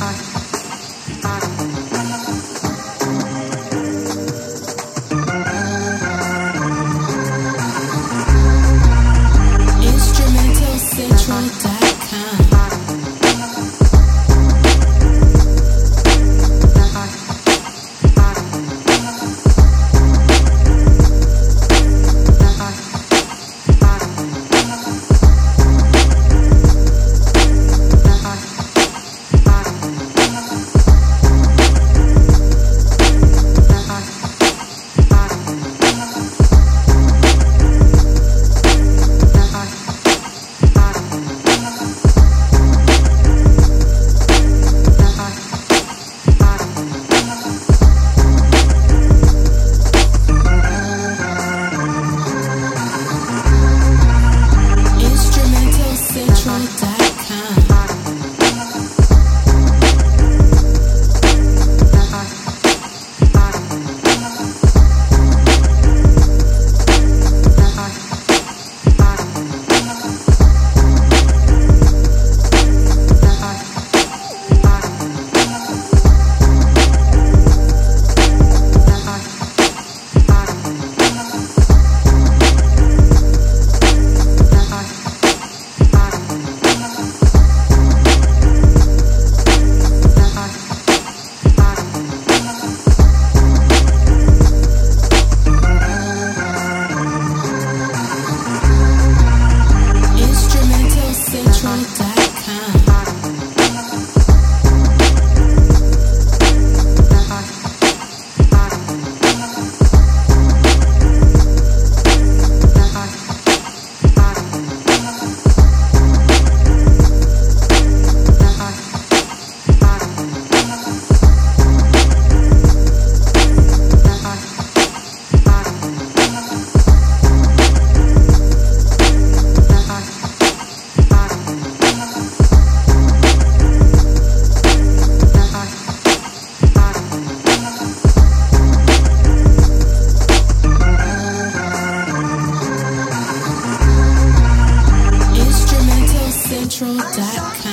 for the life of